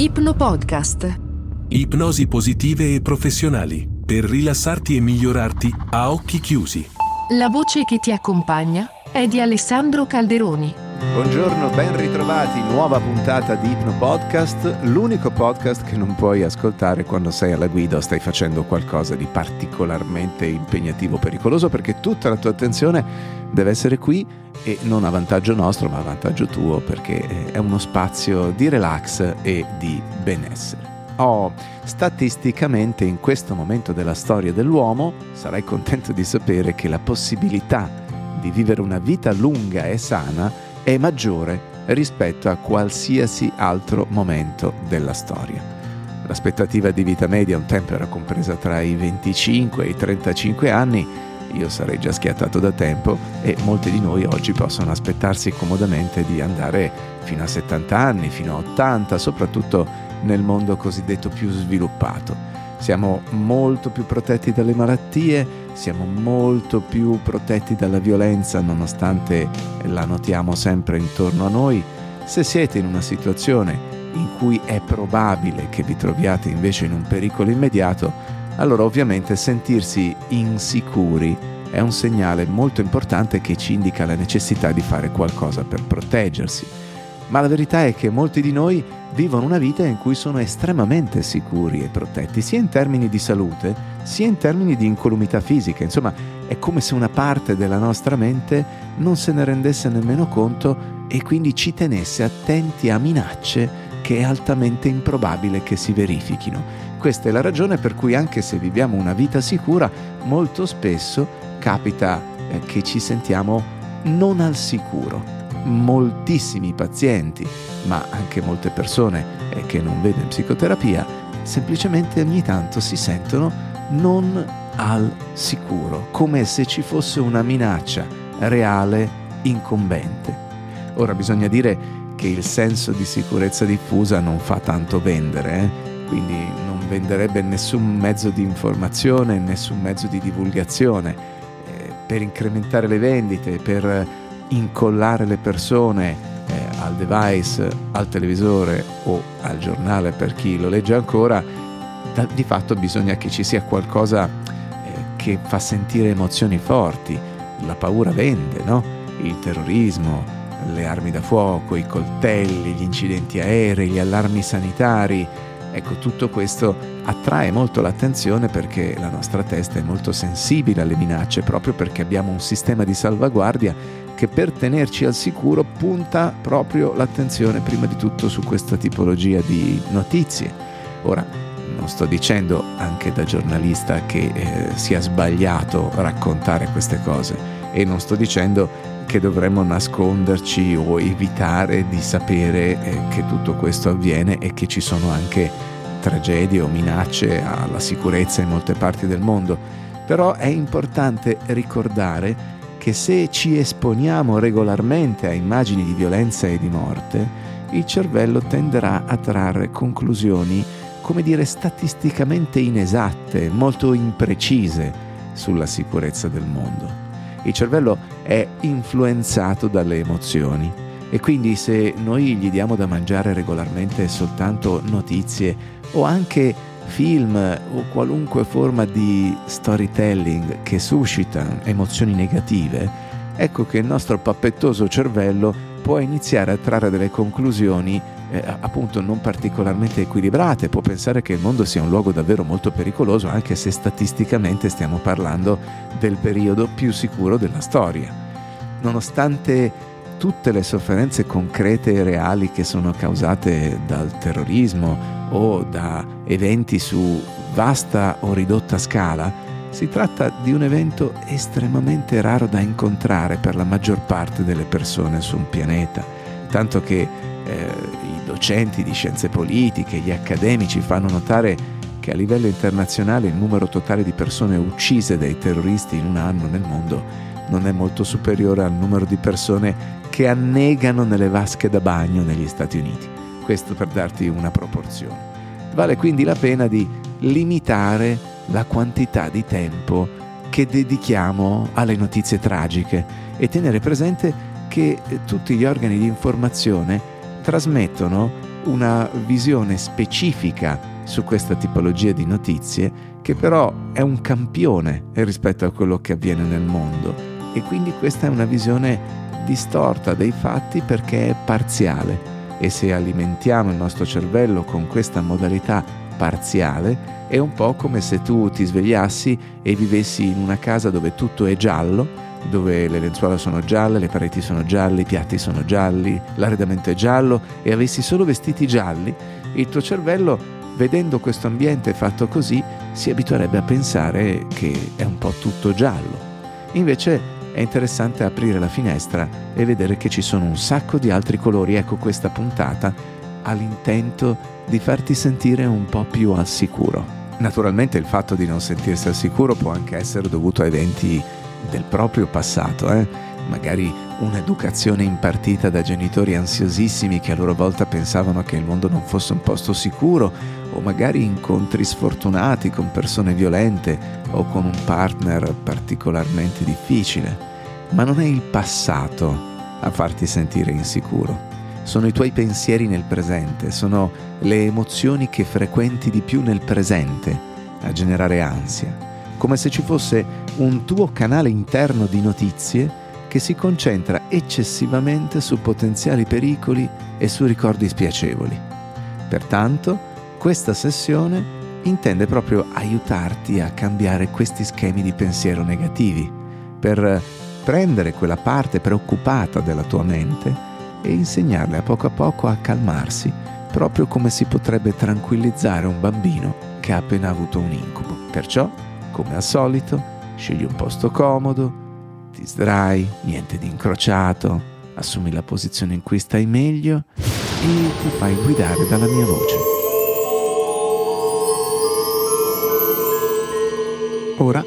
Ipno Podcast. Ipnosi positive e professionali per rilassarti e migliorarti a occhi chiusi. La voce che ti accompagna è di Alessandro Calderoni. Buongiorno, ben ritrovati, nuova puntata di Ipno Podcast, l'unico podcast che non puoi ascoltare quando sei alla guida o stai facendo qualcosa di particolarmente impegnativo o pericoloso perché tutta la tua attenzione deve essere qui e non a vantaggio nostro ma a vantaggio tuo perché è uno spazio di relax e di benessere. Oh, statisticamente in questo momento della storia dell'uomo sarai contento di sapere che la possibilità di vivere una vita lunga e sana è maggiore rispetto a qualsiasi altro momento della storia. L'aspettativa di vita media un tempo era compresa tra i 25 e i 35 anni, io sarei già schiattato da tempo e molti di noi oggi possono aspettarsi comodamente di andare fino a 70 anni, fino a 80, soprattutto nel mondo cosiddetto più sviluppato. Siamo molto più protetti dalle malattie, siamo molto più protetti dalla violenza nonostante la notiamo sempre intorno a noi. Se siete in una situazione in cui è probabile che vi troviate invece in un pericolo immediato, allora ovviamente sentirsi insicuri è un segnale molto importante che ci indica la necessità di fare qualcosa per proteggersi. Ma la verità è che molti di noi vivono una vita in cui sono estremamente sicuri e protetti, sia in termini di salute, sia in termini di incolumità fisica. Insomma, è come se una parte della nostra mente non se ne rendesse nemmeno conto e quindi ci tenesse attenti a minacce che è altamente improbabile che si verifichino. Questa è la ragione per cui anche se viviamo una vita sicura, molto spesso capita eh, che ci sentiamo non al sicuro moltissimi pazienti, ma anche molte persone eh, che non vedo in psicoterapia, semplicemente ogni tanto si sentono non al sicuro, come se ci fosse una minaccia reale incombente. Ora bisogna dire che il senso di sicurezza diffusa non fa tanto vendere, eh? quindi non venderebbe nessun mezzo di informazione, nessun mezzo di divulgazione. Eh, per incrementare le vendite, per incollare le persone eh, al device, al televisore o al giornale per chi lo legge ancora, da, di fatto bisogna che ci sia qualcosa eh, che fa sentire emozioni forti. La paura vende, no? Il terrorismo, le armi da fuoco, i coltelli, gli incidenti aerei, gli allarmi sanitari. Ecco, tutto questo attrae molto l'attenzione perché la nostra testa è molto sensibile alle minacce, proprio perché abbiamo un sistema di salvaguardia che per tenerci al sicuro punta proprio l'attenzione prima di tutto su questa tipologia di notizie. Ora, non sto dicendo anche da giornalista che eh, sia sbagliato raccontare queste cose e non sto dicendo che dovremmo nasconderci o evitare di sapere eh, che tutto questo avviene e che ci sono anche tragedie o minacce alla sicurezza in molte parti del mondo. Però è importante ricordare che se ci esponiamo regolarmente a immagini di violenza e di morte, il cervello tenderà a trarre conclusioni, come dire, statisticamente inesatte, molto imprecise sulla sicurezza del mondo. Il cervello è influenzato dalle emozioni e quindi se noi gli diamo da mangiare regolarmente soltanto notizie o anche film o qualunque forma di storytelling che suscita emozioni negative, ecco che il nostro pappettoso cervello può iniziare a trarre delle conclusioni eh, appunto non particolarmente equilibrate, può pensare che il mondo sia un luogo davvero molto pericoloso anche se statisticamente stiamo parlando del periodo più sicuro della storia. Nonostante tutte le sofferenze concrete e reali che sono causate dal terrorismo o da eventi su vasta o ridotta scala, si tratta di un evento estremamente raro da incontrare per la maggior parte delle persone su un pianeta, tanto che eh, i docenti di scienze politiche, gli accademici fanno notare che a livello internazionale il numero totale di persone uccise dai terroristi in un anno nel mondo non è molto superiore al numero di persone che annegano nelle vasche da bagno negli Stati Uniti. Questo per darti una proporzione. Vale quindi la pena di limitare la quantità di tempo che dedichiamo alle notizie tragiche e tenere presente che tutti gli organi di informazione trasmettono una visione specifica su questa tipologia di notizie che però è un campione rispetto a quello che avviene nel mondo e quindi questa è una visione distorta dei fatti perché è parziale e se alimentiamo il nostro cervello con questa modalità parziale è un po' come se tu ti svegliassi e vivessi in una casa dove tutto è giallo dove le lenzuola sono gialle, le pareti sono gialle, i piatti sono gialli, l'arredamento è giallo e avessi solo vestiti gialli, il tuo cervello, vedendo questo ambiente fatto così, si abituerebbe a pensare che è un po' tutto giallo. Invece è interessante aprire la finestra e vedere che ci sono un sacco di altri colori. Ecco, questa puntata ha l'intento di farti sentire un po' più al sicuro. Naturalmente il fatto di non sentirsi al sicuro può anche essere dovuto a eventi del proprio passato, eh? magari un'educazione impartita da genitori ansiosissimi che a loro volta pensavano che il mondo non fosse un posto sicuro, o magari incontri sfortunati con persone violente o con un partner particolarmente difficile. Ma non è il passato a farti sentire insicuro. Sono i tuoi pensieri nel presente, sono le emozioni che frequenti di più nel presente a generare ansia come se ci fosse un tuo canale interno di notizie che si concentra eccessivamente su potenziali pericoli e su ricordi spiacevoli. Pertanto, questa sessione intende proprio aiutarti a cambiare questi schemi di pensiero negativi, per prendere quella parte preoccupata della tua mente e insegnarle a poco a poco a calmarsi, proprio come si potrebbe tranquillizzare un bambino che ha appena avuto un incubo. Perciò come al solito, scegli un posto comodo, ti sdrai, niente di incrociato, assumi la posizione in cui stai meglio e ti fai guidare dalla mia voce. Ora,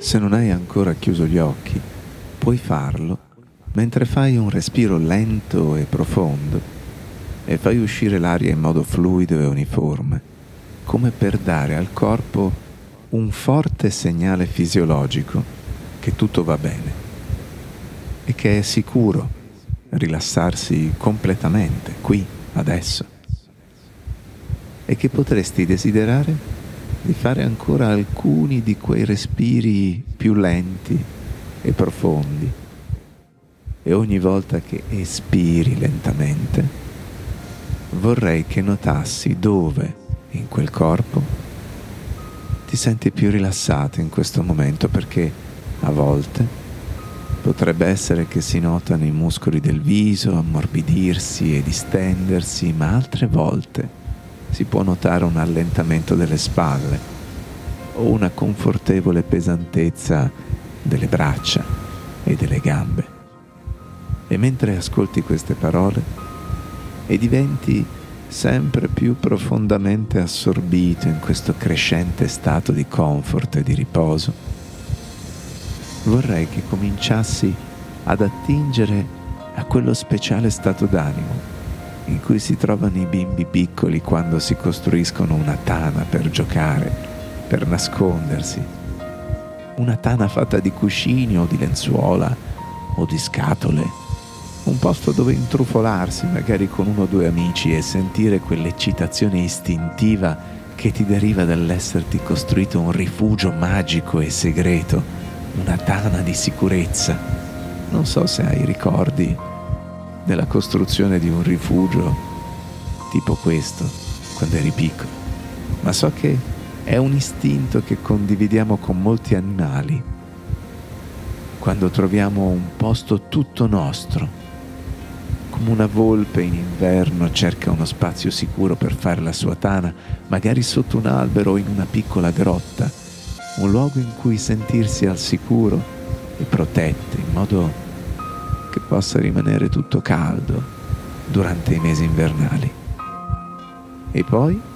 se non hai ancora chiuso gli occhi, puoi farlo mentre fai un respiro lento e profondo e fai uscire l'aria in modo fluido e uniforme, come per dare al corpo un forte segnale fisiologico che tutto va bene e che è sicuro rilassarsi completamente qui, adesso, e che potresti desiderare di fare ancora alcuni di quei respiri più lenti e profondi. E ogni volta che espiri lentamente vorrei che notassi dove in quel corpo ti senti più rilassato in questo momento perché a volte potrebbe essere che si notano i muscoli del viso ammorbidirsi e distendersi, ma altre volte si può notare un allentamento delle spalle o una confortevole pesantezza delle braccia e delle gambe. E mentre ascolti queste parole e diventi sempre più profondamente assorbito in questo crescente stato di comfort e di riposo, vorrei che cominciassi ad attingere a quello speciale stato d'animo in cui si trovano i bimbi piccoli quando si costruiscono una tana per giocare, per nascondersi. Una tana fatta di cuscini o di lenzuola o di scatole un posto dove intrufolarsi magari con uno o due amici e sentire quell'eccitazione istintiva che ti deriva dall'esserti costruito un rifugio magico e segreto, una tana di sicurezza. Non so se hai ricordi della costruzione di un rifugio tipo questo quando eri piccolo, ma so che è un istinto che condividiamo con molti animali. Quando troviamo un posto tutto nostro, come una volpe in inverno cerca uno spazio sicuro per fare la sua tana, magari sotto un albero o in una piccola grotta, un luogo in cui sentirsi al sicuro e protetto in modo che possa rimanere tutto caldo durante i mesi invernali. E poi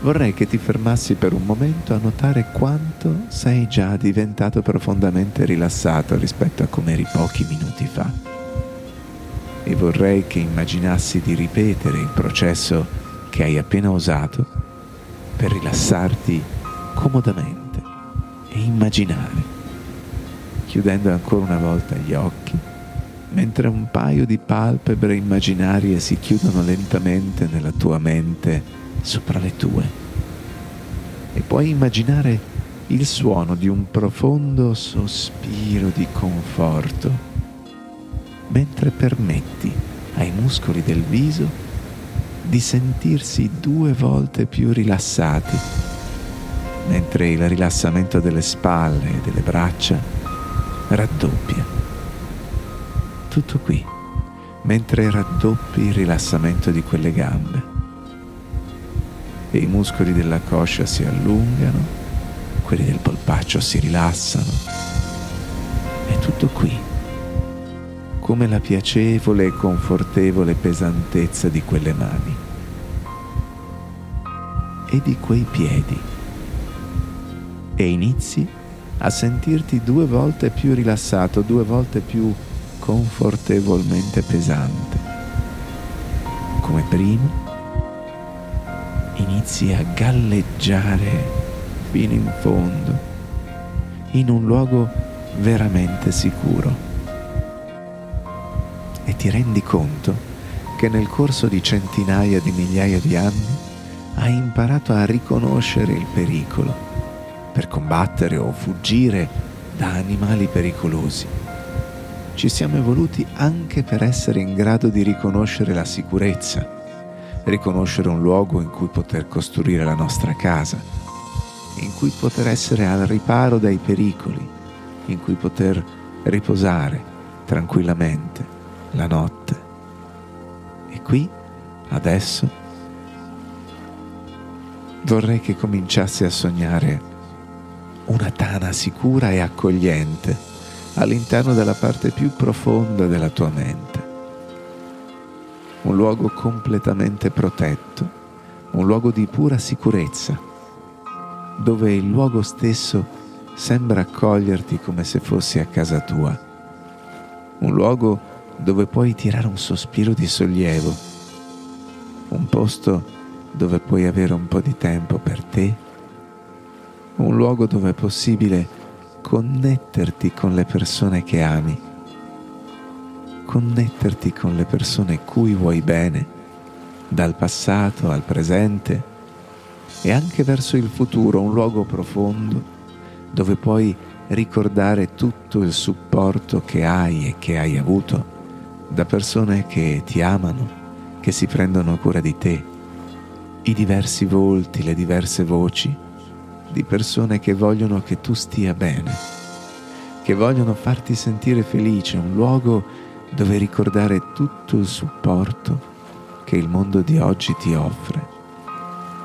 vorrei che ti fermassi per un momento a notare quanto sei già diventato profondamente rilassato rispetto a come eri pochi minuti fa. E vorrei che immaginassi di ripetere il processo che hai appena usato per rilassarti comodamente e immaginare, chiudendo ancora una volta gli occhi, mentre un paio di palpebre immaginarie si chiudono lentamente nella tua mente sopra le tue. E puoi immaginare il suono di un profondo sospiro di conforto, mentre permetti ai muscoli del viso di sentirsi due volte più rilassati, mentre il rilassamento delle spalle e delle braccia raddoppia tutto qui, mentre raddoppi il rilassamento di quelle gambe. E i muscoli della coscia si allungano, quelli del polpaccio si rilassano. È tutto qui, come la piacevole e confortevole pesantezza di quelle mani e di quei piedi. E inizi a sentirti due volte più rilassato, due volte più confortevolmente pesante. Come prima, inizi a galleggiare fino in fondo, in un luogo veramente sicuro. E ti rendi conto che nel corso di centinaia di migliaia di anni hai imparato a riconoscere il pericolo per combattere o fuggire da animali pericolosi ci siamo evoluti anche per essere in grado di riconoscere la sicurezza, riconoscere un luogo in cui poter costruire la nostra casa, in cui poter essere al riparo dai pericoli, in cui poter riposare tranquillamente la notte. E qui, adesso, vorrei che cominciassi a sognare una tana sicura e accogliente all'interno della parte più profonda della tua mente. Un luogo completamente protetto, un luogo di pura sicurezza, dove il luogo stesso sembra accoglierti come se fossi a casa tua. Un luogo dove puoi tirare un sospiro di sollievo, un posto dove puoi avere un po' di tempo per te, un luogo dove è possibile connetterti con le persone che ami, connetterti con le persone cui vuoi bene, dal passato al presente e anche verso il futuro, un luogo profondo dove puoi ricordare tutto il supporto che hai e che hai avuto da persone che ti amano, che si prendono cura di te, i diversi volti, le diverse voci di persone che vogliono che tu stia bene, che vogliono farti sentire felice, un luogo dove ricordare tutto il supporto che il mondo di oggi ti offre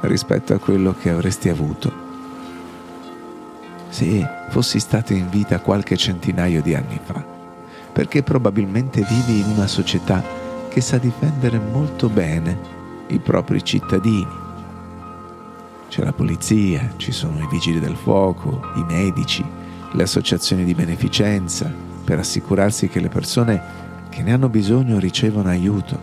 rispetto a quello che avresti avuto. Se fossi stato in vita qualche centinaio di anni fa, perché probabilmente vivi in una società che sa difendere molto bene i propri cittadini. C'è la polizia, ci sono i vigili del fuoco, i medici, le associazioni di beneficenza per assicurarsi che le persone che ne hanno bisogno ricevano aiuto.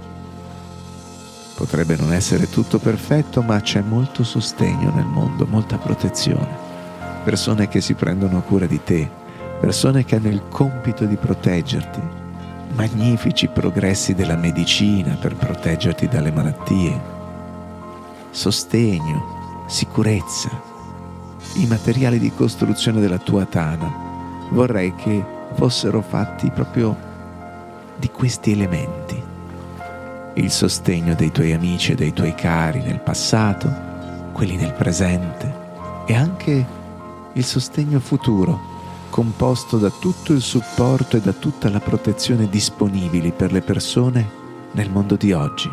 Potrebbe non essere tutto perfetto, ma c'è molto sostegno nel mondo, molta protezione. Persone che si prendono cura di te, persone che hanno il compito di proteggerti, magnifici progressi della medicina per proteggerti dalle malattie, sostegno, sicurezza, i materiali di costruzione della tua tana, vorrei che fossero fatti proprio di questi elementi. Il sostegno dei tuoi amici e dei tuoi cari nel passato, quelli nel presente e anche il sostegno futuro, composto da tutto il supporto e da tutta la protezione disponibili per le persone nel mondo di oggi.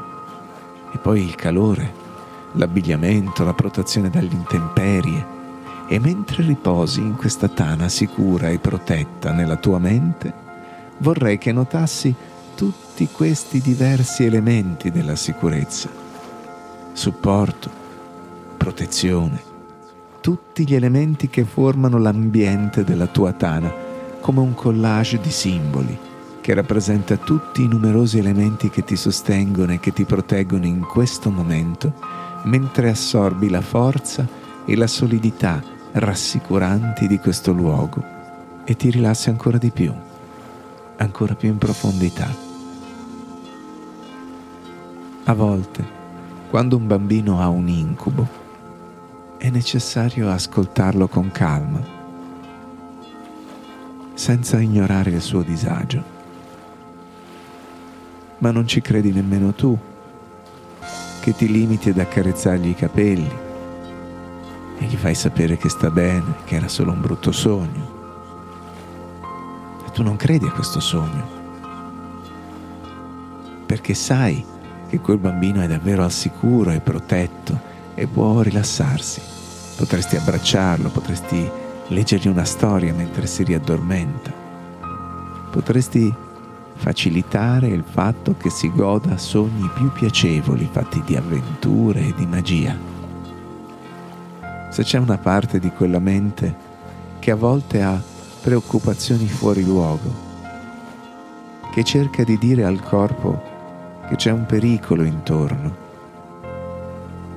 E poi il calore, l'abbigliamento, la protezione dalle intemperie. E mentre riposi in questa tana sicura e protetta nella tua mente, vorrei che notassi tutti questi diversi elementi della sicurezza. Supporto, protezione, tutti gli elementi che formano l'ambiente della tua tana, come un collage di simboli che rappresenta tutti i numerosi elementi che ti sostengono e che ti proteggono in questo momento mentre assorbi la forza e la solidità rassicuranti di questo luogo e ti rilassi ancora di più. Ancora più in profondità. A volte, quando un bambino ha un incubo, è necessario ascoltarlo con calma, senza ignorare il suo disagio. Ma non ci credi nemmeno tu, che ti limiti ad accarezzargli i capelli e gli fai sapere che sta bene, che era solo un brutto sogno. Tu non credi a questo sogno, perché sai che quel bambino è davvero al sicuro e protetto e può rilassarsi. Potresti abbracciarlo, potresti leggergli una storia mentre si riaddormenta. Potresti facilitare il fatto che si goda sogni più piacevoli fatti di avventure e di magia se c'è una parte di quella mente che a volte ha preoccupazioni fuori luogo, che cerca di dire al corpo che c'è un pericolo intorno.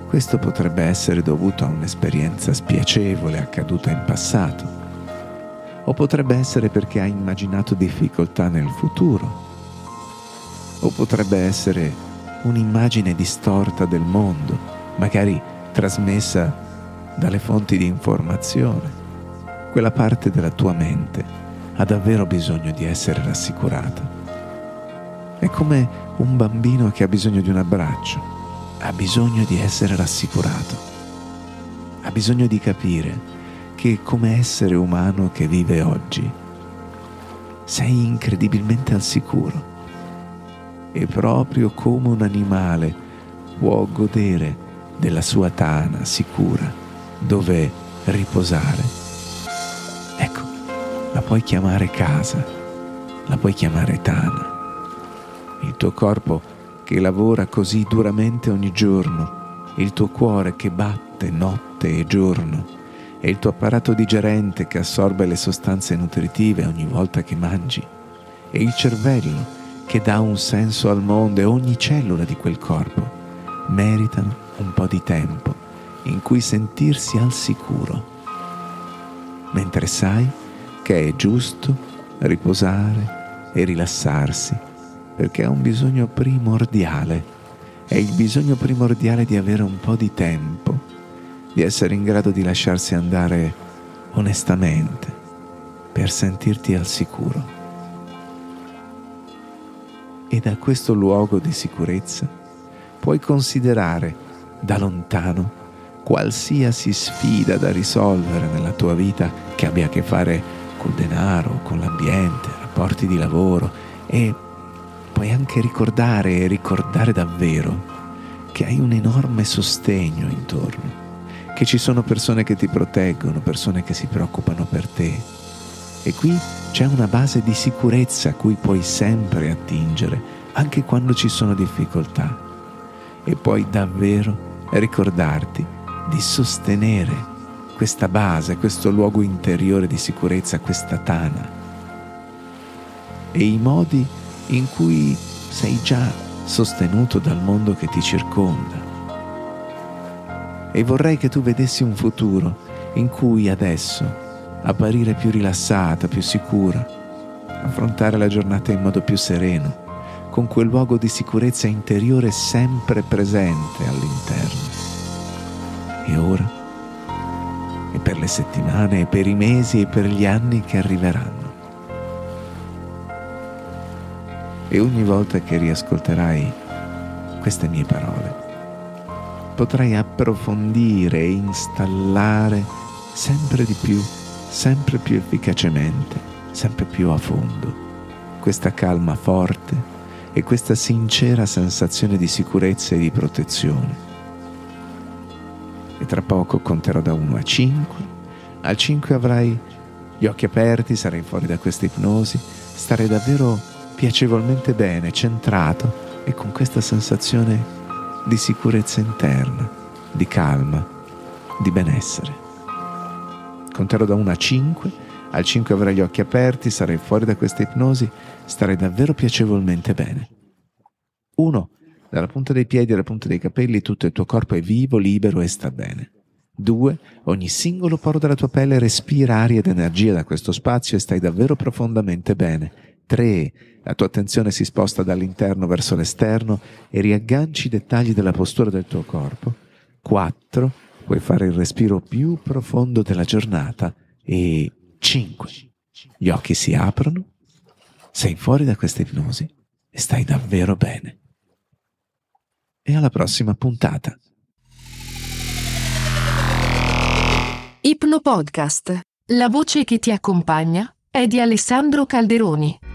Questo potrebbe essere dovuto a un'esperienza spiacevole accaduta in passato, o potrebbe essere perché ha immaginato difficoltà nel futuro, o potrebbe essere un'immagine distorta del mondo, magari trasmessa dalle fonti di informazione, quella parte della tua mente ha davvero bisogno di essere rassicurata. È come un bambino che ha bisogno di un abbraccio, ha bisogno di essere rassicurato, ha bisogno di capire che come essere umano che vive oggi sei incredibilmente al sicuro e proprio come un animale può godere della sua tana sicura dove riposare. La puoi chiamare casa, la puoi chiamare Tana. Il tuo corpo che lavora così duramente ogni giorno, il tuo cuore che batte notte e giorno, e il tuo apparato digerente che assorbe le sostanze nutritive ogni volta che mangi, e il cervello che dà un senso al mondo e ogni cellula di quel corpo meritano un po' di tempo in cui sentirsi al sicuro, mentre sai che è giusto riposare e rilassarsi, perché è un bisogno primordiale, è il bisogno primordiale di avere un po' di tempo, di essere in grado di lasciarsi andare onestamente per sentirti al sicuro. E da questo luogo di sicurezza puoi considerare da lontano qualsiasi sfida da risolvere nella tua vita che abbia a che fare col denaro, con l'ambiente, rapporti di lavoro e puoi anche ricordare e ricordare davvero che hai un enorme sostegno intorno, che ci sono persone che ti proteggono, persone che si preoccupano per te. E qui c'è una base di sicurezza a cui puoi sempre attingere, anche quando ci sono difficoltà. E puoi davvero ricordarti di sostenere questa base, questo luogo interiore di sicurezza, questa tana. E i modi in cui sei già sostenuto dal mondo che ti circonda. E vorrei che tu vedessi un futuro in cui adesso apparire più rilassata, più sicura, affrontare la giornata in modo più sereno, con quel luogo di sicurezza interiore sempre presente all'interno. E ora, per le settimane, per i mesi, e per gli anni che arriveranno. E ogni volta che riascolterai queste mie parole, potrai approfondire e installare sempre di più, sempre più efficacemente, sempre più a fondo questa calma forte e questa sincera sensazione di sicurezza e di protezione tra poco conterò da 1 a 5. Al 5 avrai gli occhi aperti, sarai fuori da questa ipnosi, starai davvero piacevolmente bene, centrato e con questa sensazione di sicurezza interna, di calma, di benessere. Conterò da 1 a 5, al 5 avrai gli occhi aperti, sarai fuori da questa ipnosi, starai davvero piacevolmente bene. 1 dalla punta dei piedi alla punta dei capelli tutto il tuo corpo è vivo, libero e sta bene. 2. Ogni singolo poro della tua pelle respira aria ed energia da questo spazio e stai davvero profondamente bene. 3. La tua attenzione si sposta dall'interno verso l'esterno e riagganci i dettagli della postura del tuo corpo. 4. Puoi fare il respiro più profondo della giornata. E 5. Gli occhi si aprono, sei fuori da questa ipnosi e stai davvero bene. E alla prossima puntata. Ipno Podcast. La voce che ti accompagna è di Alessandro Calderoni.